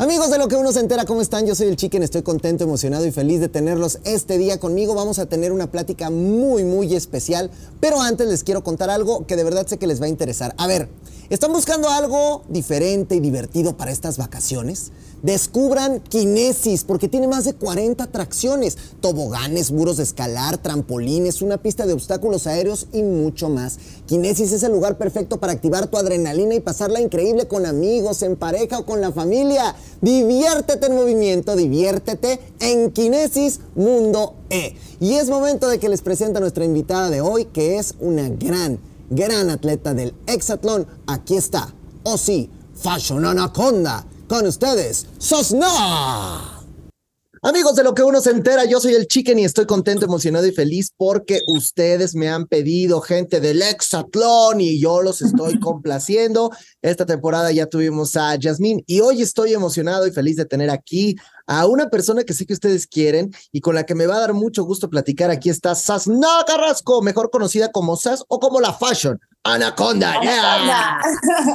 Amigos de lo que uno se entera, ¿cómo están? Yo soy el Chicken, estoy contento, emocionado y feliz de tenerlos este día conmigo. Vamos a tener una plática muy, muy especial, pero antes les quiero contar algo que de verdad sé que les va a interesar. A ver, ¿están buscando algo diferente y divertido para estas vacaciones? Descubran Kinesis porque tiene más de 40 atracciones, toboganes, muros de escalar, trampolines, una pista de obstáculos aéreos y mucho más. Kinesis es el lugar perfecto para activar tu adrenalina y pasarla increíble con amigos, en pareja o con la familia. Diviértete en movimiento, diviértete en Kinesis Mundo E. Y es momento de que les presente a nuestra invitada de hoy, que es una gran, gran atleta del hexatlón. Aquí está, oh sí, Fashion Anaconda con ustedes, Sosna. Amigos de lo que uno se entera, yo soy el Chicken y estoy contento, emocionado y feliz porque ustedes me han pedido gente del Exatlón y yo los estoy complaciendo. Esta temporada ya tuvimos a Yasmín y hoy estoy emocionado y feliz de tener aquí a una persona que sé que ustedes quieren y con la que me va a dar mucho gusto platicar. Aquí está Sasna Carrasco, mejor conocida como Sas o como la Fashion. Anaconda, yeah.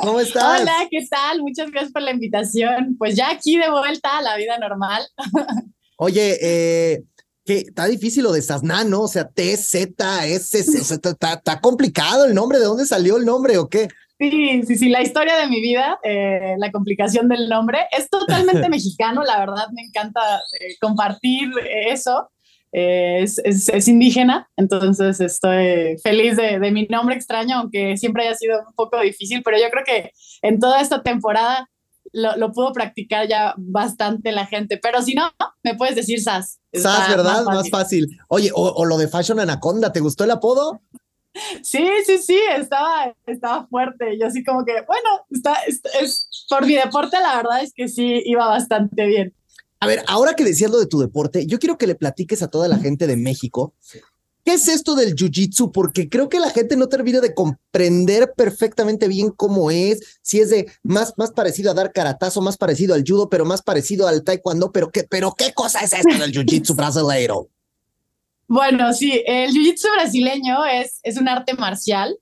¿Cómo estás? Hola, ¿qué tal? Muchas gracias por la invitación. Pues ya aquí de vuelta a la vida normal. Oye, eh, que está difícil lo de Sasna, ¿no? O sea, T, Z, S, está, complicado el nombre. ¿De dónde salió el nombre o qué? Sí, sí, sí, la historia de mi vida, eh, la complicación del nombre, es totalmente mexicano, la verdad me encanta eh, compartir eso. Eh, es, es, indígena, entonces estoy feliz de, de, mi nombre extraño, aunque siempre haya sido un poco difícil, pero yo creo que en toda esta temporada lo, lo pudo practicar ya bastante la gente, pero si no, me puedes decir Sas. Sas, ¿verdad? Más fácil. Oye, o, o, lo de Fashion Anaconda, ¿te gustó el apodo? Sí, sí, sí, estaba, estaba fuerte. Yo así como que, bueno, está, es, por mi deporte la verdad es que sí iba bastante bien. A ver, ahora que decías lo de tu deporte, yo quiero que le platiques a toda la gente de México. ¿Qué es esto del jiu-jitsu? Porque creo que la gente no termina de comprender perfectamente bien cómo es, si es de más, más parecido a dar caratazo, más parecido al judo, pero más parecido al taekwondo, pero qué, pero qué cosa es esto del jiu-jitsu brasileiro? Bueno, sí, el jiu-jitsu brasileño es, es un arte marcial.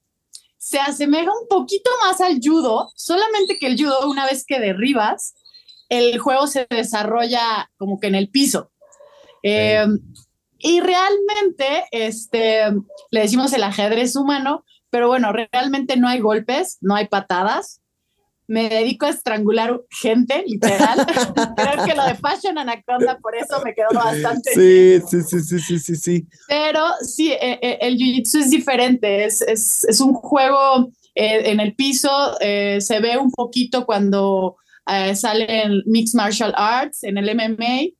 Se asemeja un poquito más al judo, solamente que el judo, una vez que derribas, el juego se desarrolla como que en el piso. Eh, y realmente, este, le decimos el ajedrez humano, pero bueno, realmente no hay golpes, no hay patadas, me dedico a estrangular gente, literal. Creo que lo de Fashion Anaconda, por eso me quedó bastante sí, Sí, sí, sí, sí, sí, sí. Pero sí, eh, eh, el Jiu-Jitsu es diferente, es, es, es un juego eh, en el piso, eh, se ve un poquito cuando eh, sale el Mixed Martial Arts, en el MMA,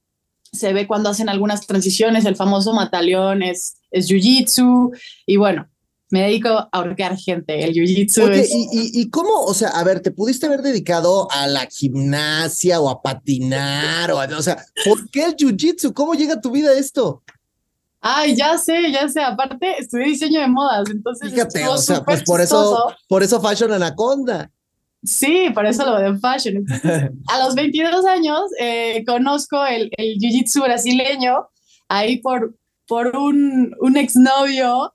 se ve cuando hacen algunas transiciones, el famoso mataleón es, es Jiu-Jitsu, y bueno, me dedico a ahorcar gente, el jiu-jitsu. Oye, es... y, y, cómo, o sea, a ver, te pudiste haber dedicado a la gimnasia o a patinar, o, a, o sea, ¿por qué el jiu-jitsu? ¿Cómo llega a tu vida esto? Ay, ya sé, ya sé. Aparte, estudié diseño de modas, entonces. Fíjate, o sea, pues por eso, por eso Fashion Anaconda. Sí, por eso lo de fashion. Entonces, a los 22 años eh, conozco el, el jiu-jitsu brasileño ahí por, por un, un exnovio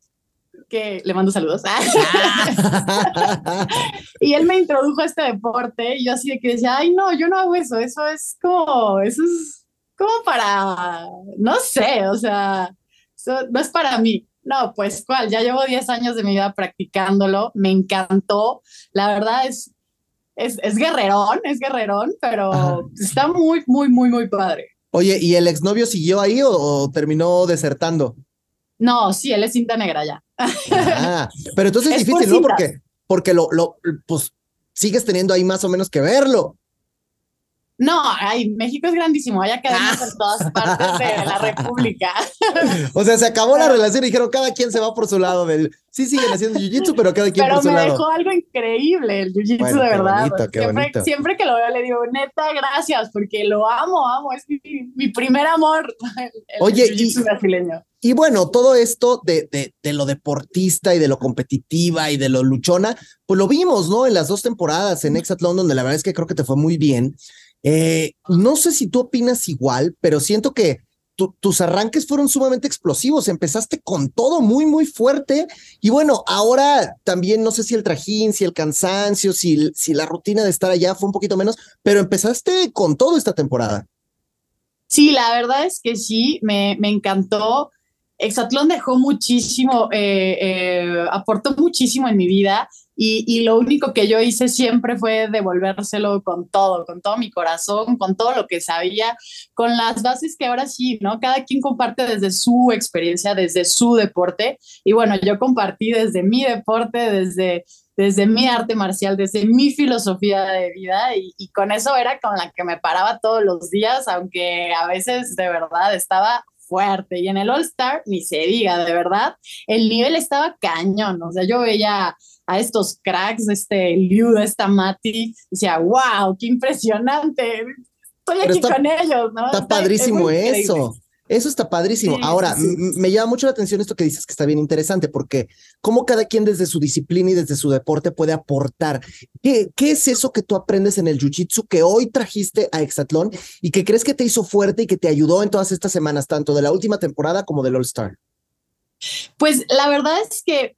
que le mando saludos. y él me introdujo a este deporte y yo así de que decía, ay, no, yo no hago eso, eso es como, eso es como para, no sé, o sea, eso no es para mí. No, pues cuál, ya llevo 10 años de mi vida practicándolo, me encantó, la verdad es, es, es guerrerón, es guerrerón, pero Ajá. está muy, muy, muy, muy padre. Oye, ¿y el exnovio siguió ahí o, o terminó desertando? No, sí, él es cinta negra ya. Ah, pero entonces es, es difícil, ¿no? Porque, porque lo, lo, pues sigues teniendo ahí más o menos que verlo. No, ay, México es grandísimo, hay academias en todas partes de la República. o sea, se acabó la relación y dijeron cada quien se va por su lado del. Sí, siguen haciendo jiu-jitsu, pero cada quien pero por su lado. Pero me dejó algo increíble el jiu-jitsu bueno, de verdad. Bonito, siempre, siempre, que lo veo le digo, neta, gracias, porque lo amo, amo, es mi, mi primer amor. El, Oye, jiu-jitsu brasileño. Y bueno, todo esto de, de, de, lo deportista y de lo competitiva y de lo luchona, pues lo vimos, ¿no? En las dos temporadas en Exatlón, donde la verdad es que creo que te fue muy bien. Eh, no sé si tú opinas igual, pero siento que tus arranques fueron sumamente explosivos, empezaste con todo muy, muy fuerte y bueno, ahora también no sé si el trajín, si el cansancio, si, si la rutina de estar allá fue un poquito menos, pero empezaste con todo esta temporada. Sí, la verdad es que sí, me, me encantó. Exatlón dejó muchísimo, eh, eh, aportó muchísimo en mi vida y, lo único que yo hice siempre fue devolvérselo con todo, con todo mi corazón, con todo lo que sabía, con las bases que ahora sí, ¿no? Cada quien comparte desde su experiencia, desde su deporte. Y bueno, yo compartí desde mi deporte, desde, desde mi arte marcial, desde mi filosofía de vida y, y con eso era con la que me paraba todos los días, aunque a veces de verdad estaba fuerte. Y en el All Star, ni se diga, de verdad, el nivel estaba cañón. O sea, yo veía a estos cracks, este Liu, esta Mati, decía, wow, qué impresionante. Estoy aquí con ellos, ¿no? Está, padrísimo eso. Eso está padrísimo. Ahora, me llama mucho la atención esto que dices que está bien interesante, porque cómo cada quien desde su disciplina y desde su deporte puede aportar. ¿Qué, qué es eso que tú aprendes en el Jiu-Jitsu que hoy trajiste a Exatlón y que crees que te hizo fuerte y que te ayudó en todas estas semanas, tanto de la última temporada como del All-Star? Pues la verdad es que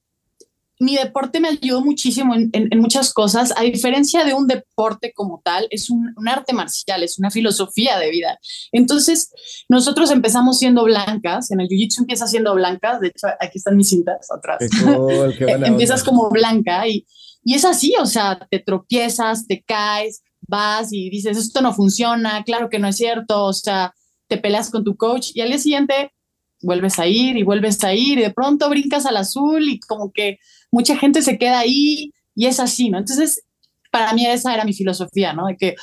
mi deporte me ayudó muchísimo en, muchas cosas, a diferencia de un deporte como tal, es un, arte marcial, es una filosofía de vida. Entonces, nosotros empezamos siendo blancas, en el Jiu-Jitsu empieza siendo blancas, de hecho, aquí están mis cintas atrás. Empiezas como blanca y, y es así, o sea, te tropiezas, te caes, vas y dices, esto no funciona, claro que no es cierto, o sea, te peleas con tu coach y al día siguiente vuelves a ir y vuelves a ir y de pronto brincas al azul y como que mucha gente se queda ahí y es así, ¿no? Entonces, para mí esa era mi filosofía, ¿no? De que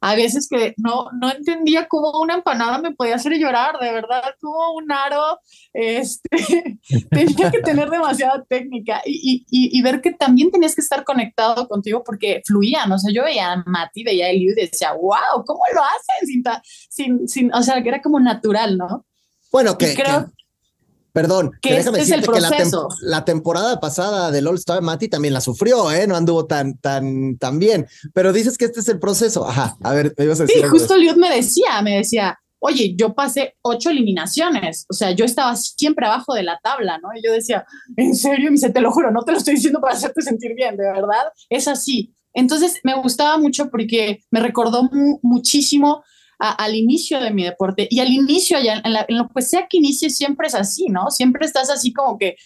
a veces que no, no entendía cómo una empanada me podía hacer llorar, de verdad, como un aro, este, tenía que tener demasiada técnica y, y, y, ver que también tenías que estar conectado contigo porque fluía, ¿no? O sea, yo veía a Mati, veía a Eliu y decía, wow, ¿cómo lo hacen? Sin, sin, sin, o sea, que era como natural, ¿no? Bueno, que, creo, Perdón, que déjame este decirte que la, temporada pasada del All Star Mati también la sufrió, ¿eh? No anduvo tan, tan, tan bien. Pero dices que este es el proceso. Ajá, a ver, me ibas a decir. Sí, justo Liud me decía, me decía, oye, yo pasé ocho eliminaciones. O sea, yo estaba siempre abajo de la tabla, ¿no? Y yo decía, en serio, me dice, te lo juro, no te lo estoy diciendo para hacerte sentir bien, de verdad. Es así. Entonces me gustaba mucho porque me recordó muchísimo al inicio de mi deporte y al inicio, allá, en, lo que sea que inicie, siempre es así, ¿no? Siempre estás así como que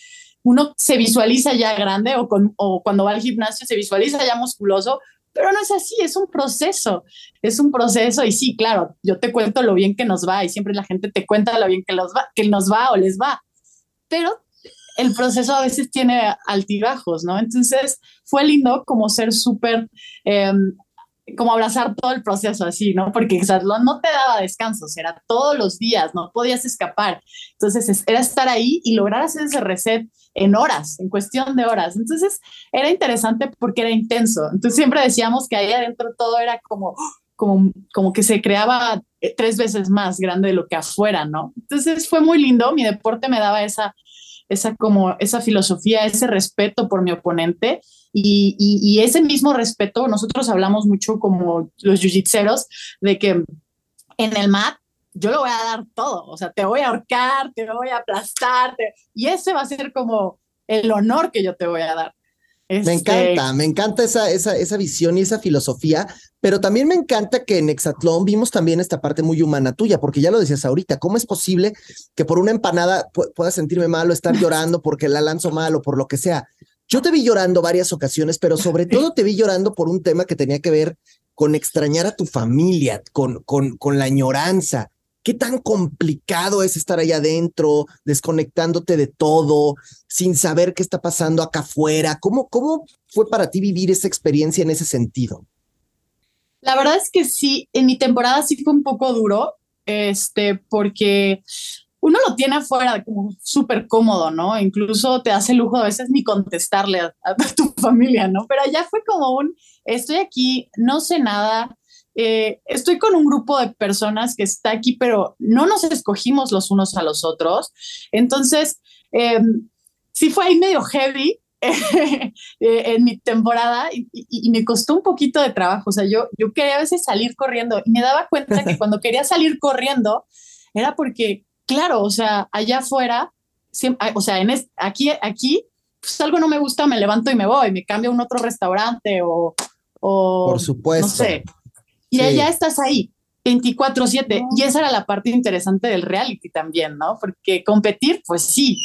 uno se visualiza ya grande o cuando va al gimnasio se visualiza ya musculoso, pero no es así, es un proceso, es un proceso y sí, claro, yo te cuento lo bien que nos va y siempre la gente te cuenta lo bien que, los va, que nos va o les va, pero el proceso a veces tiene altibajos, ¿no? Entonces fue lindo como ser súper em, como abrazar todo el proceso así, ¿no? Porque Exatlón no te daba descansos, era todos los días, no podías escapar. Entonces era estar ahí y lograr hacer ese reset en horas, en cuestión de horas. Entonces era interesante porque era intenso. Entonces siempre decíamos que ahí adentro todo era como, como, como que se creaba eh, tres veces más grande de lo que afuera, ¿no? Entonces fue muy lindo, mi deporte me daba esa, esa como, esa filosofía, ese respeto por mi oponente y, ese mismo respeto, nosotros hablamos mucho como los jiu-jitseros, de que en el mat yo lo voy a dar todo, o sea, te voy a ahorcar, te voy a aplastarte, y ese va a ser como el honor que yo te voy a dar. Me este encanta, me encanta esa, esa, esa visión y esa filosofía, pero también me encanta que en Exatlón vimos también esta parte muy humana tuya, porque ya lo decías ahorita, ¿cómo es posible que por una empanada pueda sentirme mal o estar llorando porque la lanzo mal o por lo que sea? Yo te vi llorando varias ocasiones, pero sobre todo te vi llorando por un tema que tenía que ver con extrañar a tu familia, con, con, con la añoranza. ¿Qué tan complicado es estar allá adentro, desconectándote de todo, sin saber qué está pasando acá afuera? ¿Cómo, ¿Cómo fue para ti vivir esa experiencia en ese sentido? La verdad es que sí, en mi temporada sí fue un poco duro, este, porque uno lo tiene afuera como súper cómodo, ¿no? Incluso te hace lujo a veces ni contestarle a, tu familia, ¿no? Pero allá fue como un, estoy aquí, no sé nada, eh, estoy con un grupo de personas que está aquí, pero no nos escogimos los unos a los otros. Entonces, em, sí fue ahí medio heavy, eh, en mi temporada y, y, me costó un poquito de trabajo. O sea, yo, yo quería a veces salir corriendo y me daba cuenta que cuando quería salir corriendo era porque claro, o sea, allá afuera, o sea, en aquí, aquí, pues algo no me gusta, me levanto y me voy, me cambio a un otro restaurante o, o Por supuesto. no sé. Y allá estás ahí, 24/7. Y esa era la parte interesante del reality también, ¿no? Porque competir, pues sí,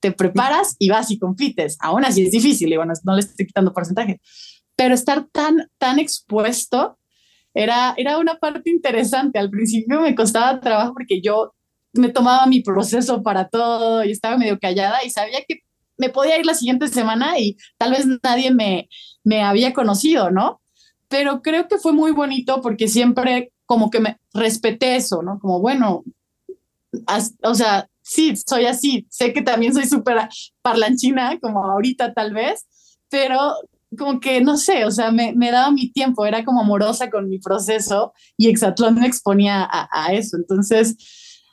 te preparas y vas y compites. Aún así es difícil y bueno, no le estoy quitando porcentaje. Pero estar tan, tan expuesto era, era una parte interesante. Al principio me costaba trabajo porque yo me tomaba mi proceso para todo y estaba medio callada y sabía que me podía ir la siguiente semana y tal vez nadie me, me había conocido, ¿no? Pero creo que fue muy bonito porque siempre como que me respeté eso, ¿no? Como, bueno, o sea, sí, soy así. Sé que también soy súper parlanchina, como ahorita tal vez, pero como que, no sé, o sea, me, me, daba mi tiempo, era como amorosa con mi proceso y Exatlón me exponía a eso. Entonces,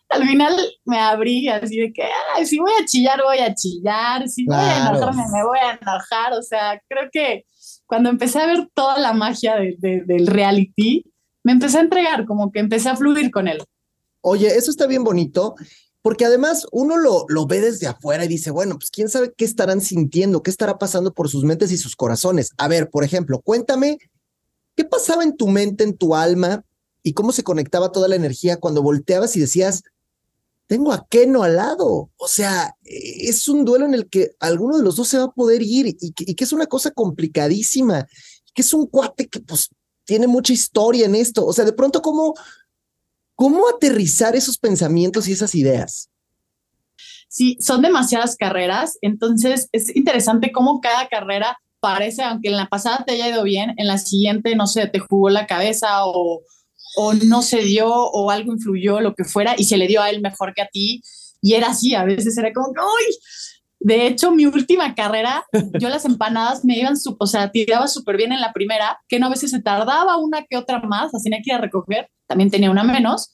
al final me abrí así de que, si voy a chillar, voy a chillar, si voy a enojarme, me voy a enojar. O sea, creo que cuando empecé a ver toda la magia de, del reality, me empecé a entregar, como que empecé a fluir con él. Oye, eso está bien bonito. Porque además uno lo, lo ve desde afuera y dice, bueno, pues quién sabe qué estarán sintiendo, qué estará pasando por sus mentes y sus corazones. A ver, por ejemplo, cuéntame, ¿qué pasaba en tu mente, en tu alma y cómo se conectaba toda la energía cuando volteabas y decías, tengo a Keno al lado? O sea, es un duelo en el que alguno de los dos se va a poder ir y que, y que es una cosa complicadísima, que es un cuate que pues tiene mucha historia en esto. O sea, de pronto, ¿cómo, ¿Cómo aterrizar esos pensamientos y esas ideas? Sí, son demasiadas carreras, entonces es interesante cómo cada carrera parece, aunque en la pasada te haya ido bien, en la siguiente, no sé, te jugó la cabeza o, o no se dio o algo influyó, lo que fuera, y se le dio a él mejor que a ti. Y era así, a veces era como, ¡ay! De hecho, mi última carrera, yo las empanadas me iban, o sea, tiraba súper bien en la primera, que no a veces se tardaba una que otra más, así no que ir a recoger, también tenía una menos,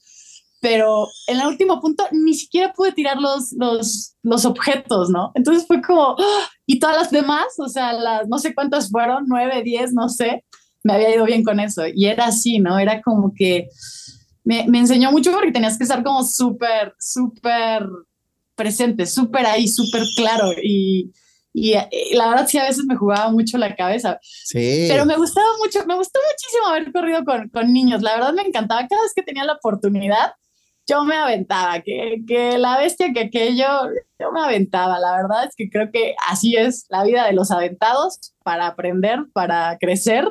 pero en el último punto ni siquiera pude tirar los, los, los objetos, ¿no? Entonces fue como, ¡ah! y todas las demás, o sea, las no sé cuántas fueron, nueve, diez, no sé, me había ido bien con eso. Y era así, ¿no? Era como que me, me enseñó mucho porque tenías que estar como súper, súper presente, súper ahí, súper claro. Y, y, la verdad sí a veces me jugaba mucho la cabeza. Sí. Pero me gustaba mucho, me gustó muchísimo haber corrido con, con niños. La verdad me encantaba cada vez que tenía la oportunidad. Yo me aventaba, que, que la bestia, que aquello, yo me aventaba. La verdad es que creo que así es la vida de los aventados para aprender, para crecer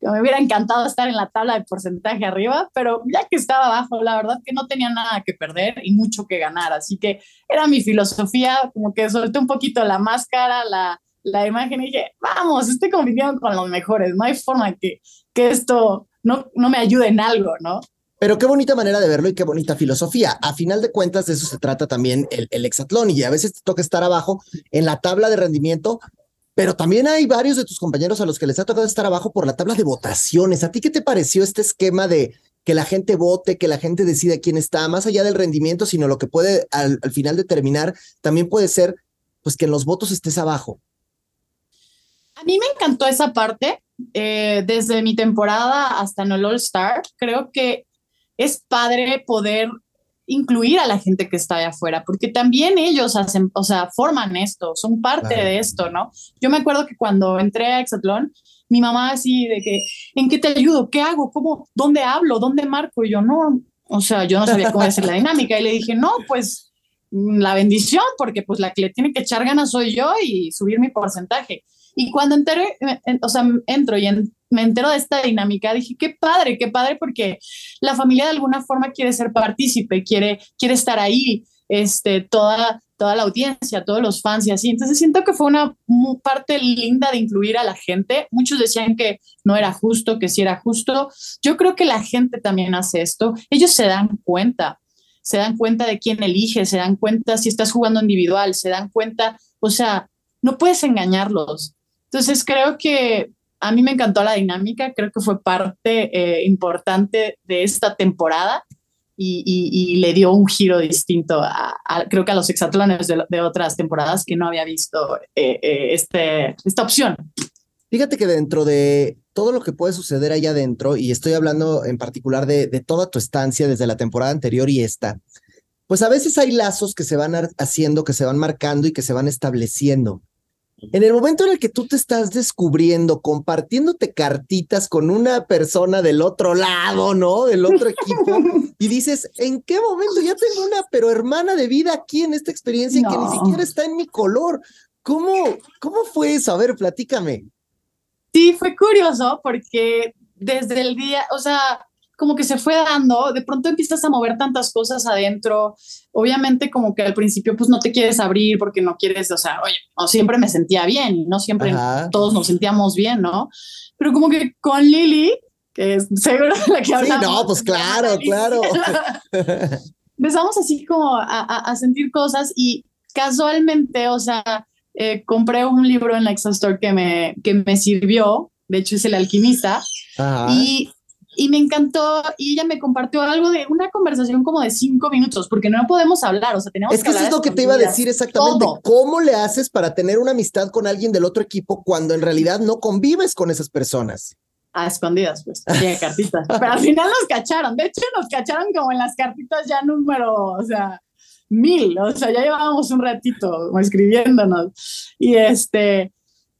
me hubiera encantado estar en la tabla de porcentaje arriba, pero ya que estaba abajo, la verdad que no tenía nada que perder y mucho que ganar. Así que era mi filosofía, como que solté un poquito la máscara, la, la imagen y dije, vamos, estoy compitiendo con los mejores, no hay forma que, que esto no, no me ayude en algo, ¿no? Pero qué bonita manera de verlo y qué bonita filosofía. A final de cuentas, de eso se trata también el, el hexatlón y a veces te toca estar abajo en la tabla de rendimiento, pero también hay varios de tus compañeros a los que les ha tocado estar abajo por la tabla de votaciones. ¿A ti qué te pareció este esquema de que la gente vote, que la gente decida quién está, más allá del rendimiento, sino lo que puede al, final determinar, también puede ser pues que en los votos estés abajo? A mí me encantó esa parte, eh, desde mi temporada hasta en el All Star. Creo que es padre poder incluir a la gente que está allá afuera, porque también ellos hacen, o sea, forman esto, son parte de esto, ¿no? Yo me acuerdo que cuando entré a Exatlón, mi mamá así de que, ¿en qué te ayudo? ¿Qué hago? ¿Cómo? ¿Dónde hablo? ¿Dónde marco? Y yo, no, o sea, yo no sabía cómo hacer la dinámica y le dije, no, pues la bendición, porque pues la que le tiene que echar ganas soy yo y subir mi porcentaje. Y cuando entré, o sea, entro y me entero de esta dinámica, dije, qué padre, qué padre, porque la familia de alguna forma quiere ser partícipe, quiere, quiere estar ahí, este, toda, toda la audiencia, todos los fans y así. Entonces siento que fue una parte linda de incluir a la gente. Muchos decían que no era justo, que sí era justo. Yo creo que la gente también hace esto. Ellos se dan cuenta, se dan cuenta de quién elige, se dan cuenta si estás jugando individual, se dan cuenta, o sea, no puedes engañarlos. Entonces creo que a mí me encantó la dinámica, creo que fue parte eh, importante de esta temporada y, le dio un giro distinto a, creo que a los exatlones de, otras temporadas que no había visto eh, eh, este, esta opción. Fíjate que dentro de todo lo que puede suceder allá adentro, y estoy hablando en particular de, de toda tu estancia desde la temporada anterior y esta, pues a veces hay lazos que se van haciendo, que se van marcando y que se van estableciendo. En el momento en el que tú te estás descubriendo, compartiéndote cartitas con una persona del otro lado, ¿no? Del otro equipo, y dices, ¿en qué momento ya tengo una, pero hermana de vida aquí en esta experiencia que ni siquiera está en mi color? ¿Cómo, cómo fue eso? A ver, platícame. Sí, fue curioso porque desde el día, o sea, como que se fue dando, de pronto empiezas a mover tantas cosas adentro, obviamente como que al principio pues no te quieres abrir porque no quieres, o sea, oye, no siempre me sentía bien y no siempre todos nos sentíamos bien, ¿no? Pero como que con Lili, que es seguro la que hablamos. Sí, no, pues claro, claro. empezamos así como a, a, sentir cosas y casualmente, o sea, eh, compré un libro en la Extra Store que me, que me sirvió, de hecho es El Alquimista, y y me encantó y ella me compartió algo de una conversación como de cinco minutos, porque no podemos hablar, o sea, tenemos es que, eso es lo que te iba a decir exactamente. ¿Cómo le haces para tener una amistad con alguien del otro equipo cuando en realidad no convives con esas personas? A escondidas, pues, tiene cartitas. Pero al final nos cacharon. De hecho, nos cacharon como en las cartitas ya número, o sea, mil. O sea, ya llevábamos un ratito escribiéndonos. Y este,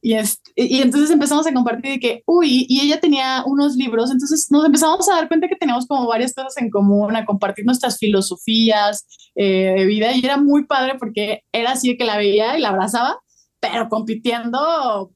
y, y entonces empezamos a compartir de que, uy, y ella tenía unos libros, entonces nos empezamos a dar cuenta que teníamos como varias cosas en común, a compartir nuestras filosofías eh, de vida, y era muy padre porque era así que la veía y la abrazaba, pero compitiendo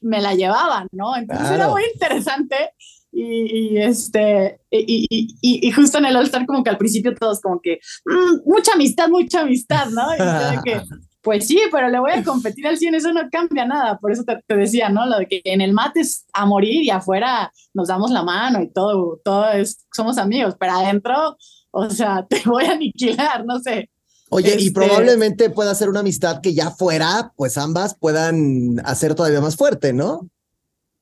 me la llevaban, ¿no? Entonces era muy interesante. Y, este y, y, y, justo en el All Star como que al principio todos como que mm, mucha amistad mucha amistad no y que pues sí, pero le voy a competir al 100, eso no cambia nada. Por eso te, decía, ¿no? Lo de que en el mate es a morir y afuera nos damos la mano y todo, todo es, somos amigos, pero adentro, o sea, te voy a aniquilar, no sé. Oye, y este probablemente pueda ser una amistad que ya fuera, pues ambas puedan hacer todavía más fuerte, ¿no?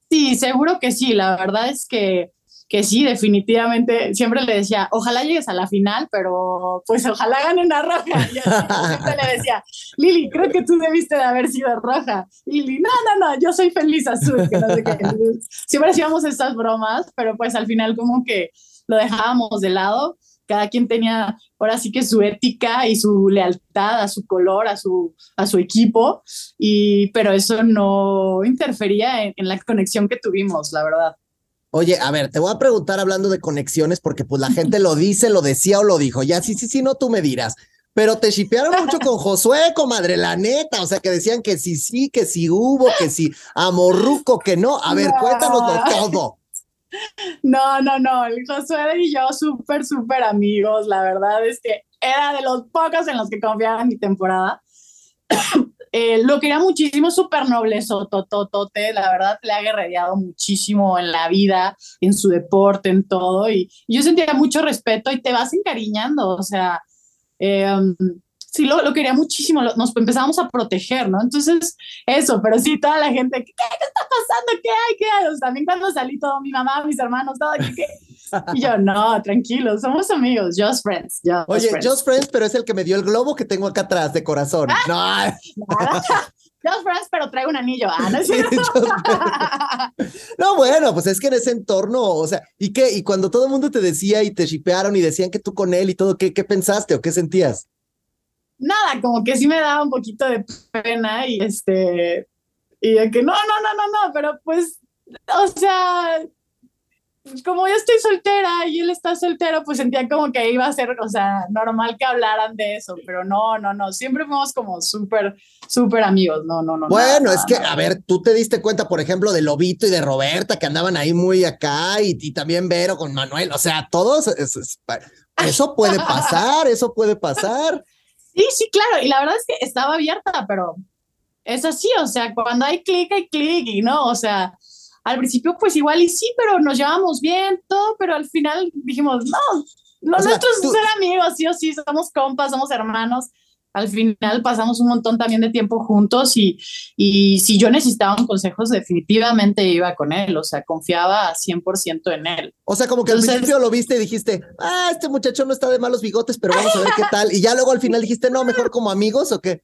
Sí, seguro que sí. La verdad es que que sí, definitivamente, siempre le decía, ojalá llegues a la final, pero pues ojalá gane una roja. Y siempre le decía, Lili, creo que tú debiste de haber sido roja. Lili, no, no, no, yo soy feliz azul. Que no sé qué. Siempre hacíamos estas bromas, pero pues al final como que lo dejábamos de lado. Cada quien tenía ahora sí que su ética y su lealtad a su color, a su, a su equipo, y, pero eso no interfería en la conexión que tuvimos, la verdad. Oye, a ver, te voy a preguntar hablando de conexiones, porque pues la gente lo dice, lo decía o lo dijo. Ya, sí, sí, sí, no, tú me dirás. Pero te shipearon mucho con Josué, comadre, la neta. O sea, que decían que sí, sí, que sí hubo, que sí, amorruco, que no. A ver, cuéntanoslo todo. No, no, no. Josué y yo súper, súper amigos. La verdad es que era de los pocos en los que confiaba en mi temporada. Eh, lo quería muchísimo, súper noble, tototote, la verdad le ha guerrereado muchísimo en la vida, en su deporte, en todo, y, yo sentía mucho respeto y te vas encariñando, o sea, em, sí lo, lo, quería muchísimo, nos empezamos a proteger, ¿no? Entonces, eso, pero sí, toda la gente, ¿qué, qué está pasando? ¿Qué hay? ¿Qué hay? también cuando salí todo, mi mamá, mis hermanos, todo, ¿qué, qué? Y yo, no, tranquilo, somos amigos, just friends. Just Oye, just friends, pero es el que me dio el globo que tengo acá atrás de corazón. Ah, no. Just friends, pero traigo un anillo. Ah, no, no, bueno, pues es que en ese entorno, o sea, ¿y qué? Y cuando todo el mundo te decía y te shipearon y decían que tú con él y todo, ¿qué, qué pensaste o qué sentías? Nada, como que sí me daba un poquito de pena y este, y de que no, no, no, no, no, pero pues, o sea, como yo estoy soltera y él está soltero, pues sentía como que iba a ser, o sea, normal que hablaran de eso, pero no, no, no, siempre fuimos como súper, súper amigos, no, no, no. Bueno, es que, a ver, tú te diste cuenta, por ejemplo, de Lobito y de Roberta, que andaban ahí muy acá, y, y también Vero con Manuel, o sea, todos, eso, puede pasar, eso puede pasar. Sí, sí, claro, y la verdad es que estaba abierta, pero es así, o sea, cuando hay clic, hay clic, y no, o sea al principio pues igual y sí, pero nos llevamos bien, todo, pero al final dijimos, no, nosotros ser amigos, sí o sí, somos compas, somos hermanos. Al final pasamos un montón también de tiempo juntos y, y si yo necesitaba un consejo, definitivamente iba con él, o sea, confiaba 100% en él. O sea, como que al principio lo viste y dijiste, ah, este muchacho no está de malos bigotes, pero vamos a ver qué tal. Y ya luego al final dijiste, no, mejor como amigos o qué.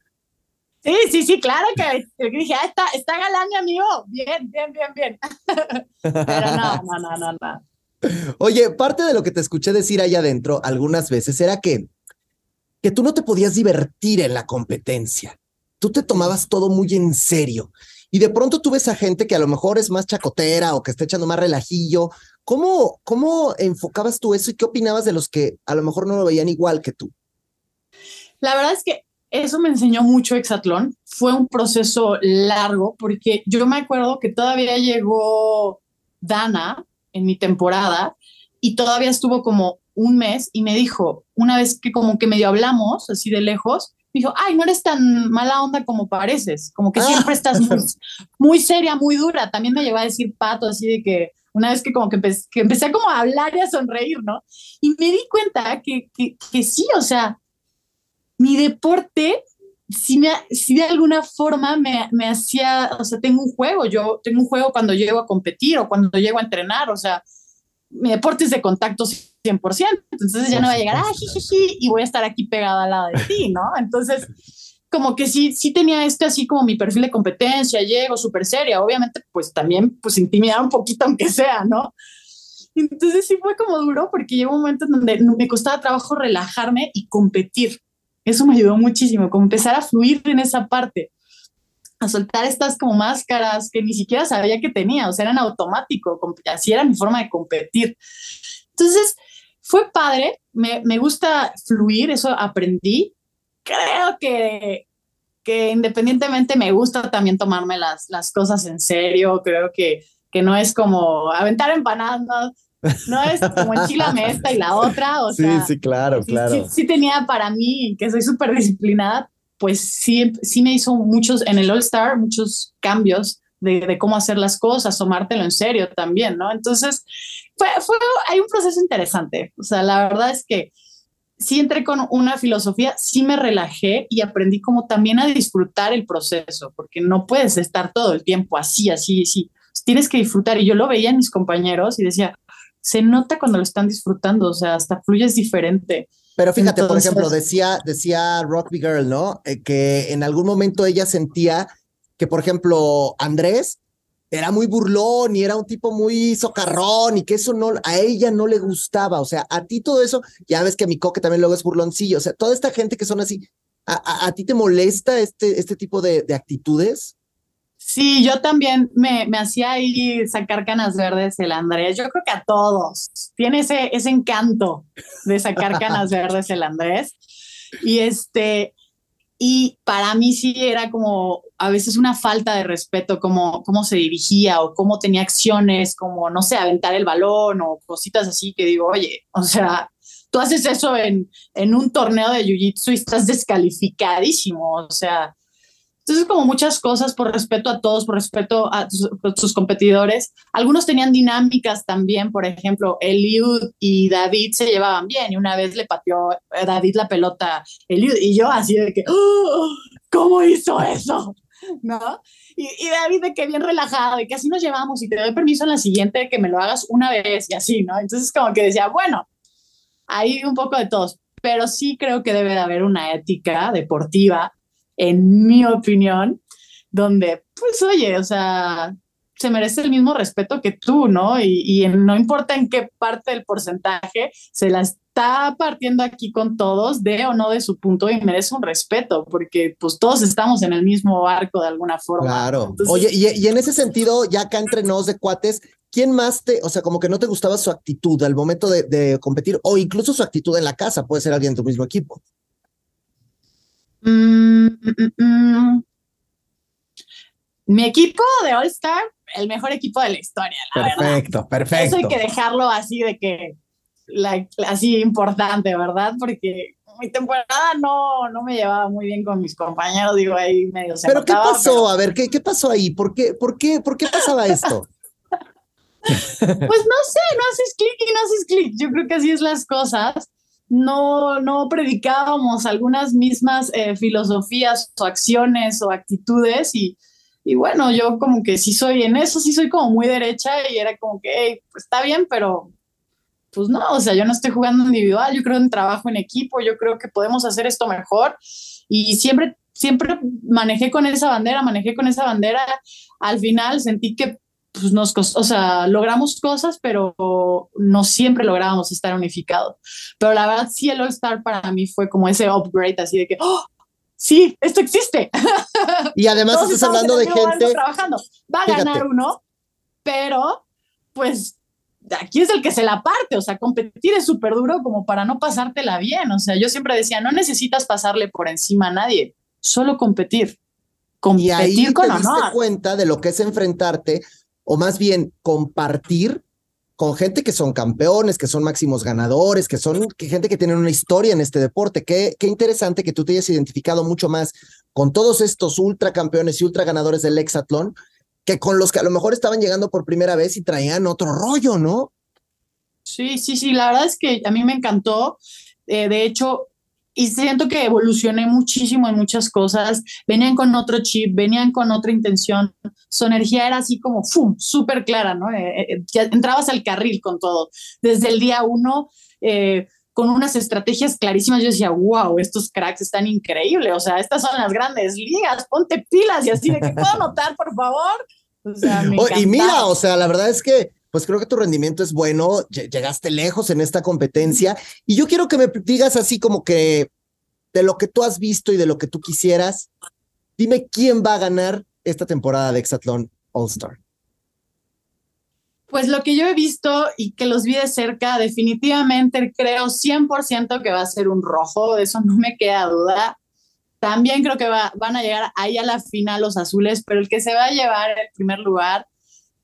Sí, sí, sí, claro que, dije, ah, está, está galán mi amigo. Bien, bien, bien, bien. Pero no, no, no, no, no. Oye, parte de lo que te escuché decir allá adentro algunas veces era que que tú no te podías divertir en la competencia. Tú te tomabas todo muy en serio. Y de pronto tú ves a gente que a lo mejor es más chacotera o que está echando más relajillo. ¿Cómo, cómo enfocabas tú eso y qué opinabas de los que a lo mejor no lo veían igual que tú? La verdad es que eso me enseñó mucho Exatlón. Fue un proceso largo porque yo me acuerdo que todavía llegó Dana en mi temporada y todavía estuvo como un mes y me dijo, una vez que como que medio hablamos así de lejos, me dijo, ay, no eres tan mala onda como pareces, como que siempre estás muy, seria, muy dura. También me llegó a decir Pato así de que una vez que como que, empecé, que empecé como a hablar y a sonreír, ¿no? Y me di cuenta que, que, que sí, o sea, mi deporte si, me, si de alguna forma me, me, hacía, o sea, tengo un juego, yo tengo un juego cuando llego a competir o cuando llego a entrenar, o sea, mi deporte es de contacto 100%, entonces ya no va a llegar, ah, jiji, y voy a estar aquí pegada al lado de ti, ¿no? Entonces, como que sí, sí tenía este así como mi perfil de competencia, llego súper seria, obviamente, pues también, pues intimidar un poquito, aunque sea, ¿no? Entonces sí fue como duro porque llegó un momento en donde me costaba trabajo relajarme y competir. Eso me ayudó muchísimo, como empezar a fluir en esa parte, a soltar estas como máscaras que ni siquiera sabía que tenía, o sea, eran automático, así era mi forma de competir. Entonces, fue padre, me, me gusta fluir, eso aprendí. Creo que, que independientemente me gusta también tomarme las, las cosas en serio, creo que, que no es como aventar empanadas, no es como enchilame esta y la otra, o sea. Sí, sí, claro, claro. Sí, tenía para mí, que soy súper disciplinada, pues sí, sí me hizo muchos, en el All Star, muchos cambios de, de, cómo hacer las cosas, tomártelo en serio también, ¿no? Entonces, fue, fue, hay un proceso interesante, o sea, la verdad es que sí entré con una filosofía, sí me relajé y aprendí como también a disfrutar el proceso, porque no puedes estar todo el tiempo así, así, así. Tienes que disfrutar. Y yo lo veía en mis compañeros y decía, se nota cuando lo están disfrutando, o sea, hasta fluyes diferente. Pero fíjate, por ejemplo, decía, decía Rugby Girl, ¿no? Eh, que en algún momento ella sentía que, por ejemplo, Andrés era muy burlón y era un tipo muy socarrón y que eso no, a ella no le gustaba. O sea, a ti todo eso, ya ves que mi coque también luego es burloncillo. O sea, toda esta gente que son así, ¿a, ti te molesta este, este tipo de, de actitudes? Sí, yo también me, me hacía ahí sacar canas verdes el Andrés. Yo creo que a todos. Tiene ese, ese encanto de sacar canas verdes el Andrés. Y este, y para mí sí era como a veces una falta de respeto, como cómo se dirigía o cómo tenía acciones, como, no sé, aventar el balón o cositas así que digo, oye, o sea, tú haces eso en, en un torneo de Jiu-Jitsu y estás descalificadísimo, o sea, entonces, como muchas cosas por respeto a todos, por respeto a sus, competidores. Algunos tenían dinámicas también, por ejemplo, Eliud y David se llevaban bien y una vez le pateó eh, David la pelota Eliud y yo así de que, ¡Oh! ¿cómo hizo eso? ¿No? Y, y, David de que bien relajado y que así nos llevamos y te doy permiso en la siguiente que me lo hagas una vez y así, ¿no? Entonces como que decía, bueno, hay un poco de todos, pero sí creo que debe de haber una ética deportiva en mi opinión, donde, pues, oye, o sea, se merece el mismo respeto que tú, ¿no? Y, no importa en qué parte del porcentaje, se la está partiendo aquí con todos, de o no de su punto, y merece un respeto, porque pues todos estamos en el mismo barco de alguna forma. Claro. Oye, y, en ese sentido, ya acá entre nos de cuates, ¿quién más te, o sea, como que no te gustaba su actitud al momento de, de competir, o incluso su actitud en la casa, puede ser alguien de tu mismo equipo? Mm, mm, mm, Mi equipo de All Star, el mejor equipo de la historia, la perfecto, Perfecto, Eso hay que dejarlo así de que, así importante, ¿verdad? Porque mi temporada no, no me llevaba muy bien con mis compañeros, digo, ahí medio se ¿Pero qué pasó? A ver, ¿qué, ¿qué pasó ahí? ¿Por qué, por qué, por qué pasaba esto? pues no sé, no haces clic y no haces clic. Yo creo que así es las cosas no, no predicábamos algunas mismas eh, filosofías o acciones o actitudes y, y, bueno, yo como que sí soy, en eso sí soy como muy derecha y era como que, pues está bien, pero pues no, o sea, yo no estoy jugando individual, yo creo en trabajo en equipo, yo creo que podemos hacer esto mejor y siempre, siempre manejé con esa bandera, manejé con esa bandera, al final sentí que pues nos costó, o sea, logramos cosas, pero no siempre lográbamos estar unificados. Pero la verdad, sí, el All-Star para mí fue como ese upgrade, así de que, ¡oh! Sí, esto existe. Y además estás hablando de gente. Trabajando. Va a ganar uno, pero pues aquí es el que se la parte, o sea, competir es súper duro como para no pasártela bien, o sea, yo siempre decía, no necesitas pasarle por encima a nadie, solo competir. Competir y ahí con te diste cuenta de lo que es enfrentarte, o más bien compartir con gente que son campeones, que son máximos ganadores, que son gente que tiene una historia en este deporte. Qué, qué interesante que tú te hayas identificado mucho más con todos estos ultra campeones y ultra ganadores del hexatlón que con los que a lo mejor estaban llegando por primera vez y traían otro rollo, ¿no? Sí, sí, sí, la verdad es que a mí me encantó. Eh, de hecho, y siento que evolucioné muchísimo en muchas cosas. Venían con otro chip, venían con otra intención. Su energía era así como, ¡fum!, súper clara, ¿no? Eh, eh, ya entrabas al carril con todo. Desde el día uno, con unas estrategias clarísimas, yo decía, wow, estos cracks están increíbles. O sea, estas son las grandes ligas, ponte pilas y así de que puedo notar, por favor. O sea, me y mira, o sea, la verdad es que pues creo que tu rendimiento es bueno, llegaste lejos en esta competencia y yo quiero que me digas así como que de lo que tú has visto y de lo que tú quisieras, dime quién va a ganar esta temporada de Exatlón All Star. Pues lo que yo he visto y que los vi de cerca, definitivamente creo 100% que va a ser un rojo, de eso no me queda duda. También creo que van a llegar ahí a la final los azules, pero el que se va a llevar el primer lugar,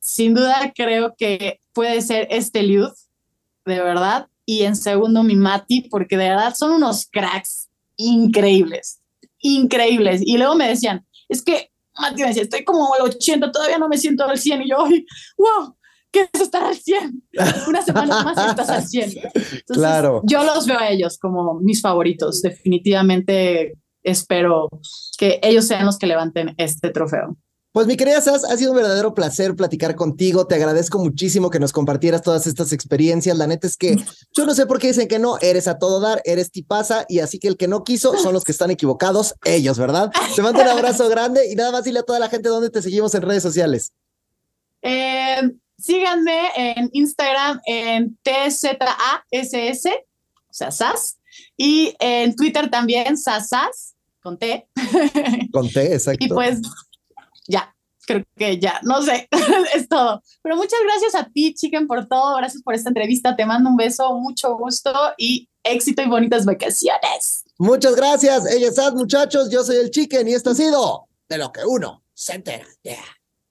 sin duda creo que puede ser este Liud, de verdad. Y en segundo mi Mati, porque de verdad son unos cracks increíbles, increíbles. Y luego me decían, es que Mati me decía, estoy como al 80, todavía no me siento al 100. Y yo, wow, ¿qué es estar al 100? Una semana más y estás al 100. claro. Yo los veo a ellos como mis favoritos. Definitivamente espero que ellos sean los que levanten este trofeo. Pues mi querida Sas, ha sido un verdadero placer platicar contigo. Te agradezco muchísimo que nos compartieras todas estas experiencias. La neta es que yo no sé por qué dicen que no, eres a todo dar, eres tipaza y así que el que no quiso son los que están equivocados, ellos, ¿verdad? Te mando un abrazo grande y nada más dile a toda la gente dónde te seguimos en redes sociales. Eh, síganme en Instagram en TZASS, o sea, SAS, y en Twitter también, SASAS, con T. Con T, exacto. Y pues ya, creo que ya, no sé, es todo. Pero muchas gracias a ti, Chicken, por todo. Gracias por esta entrevista. Te mando un beso, mucho gusto y éxito y bonitas vacaciones. Muchas gracias. Ella es muchachos. Yo soy el Chicken y esto ha sido de lo que uno se entera. Yeah.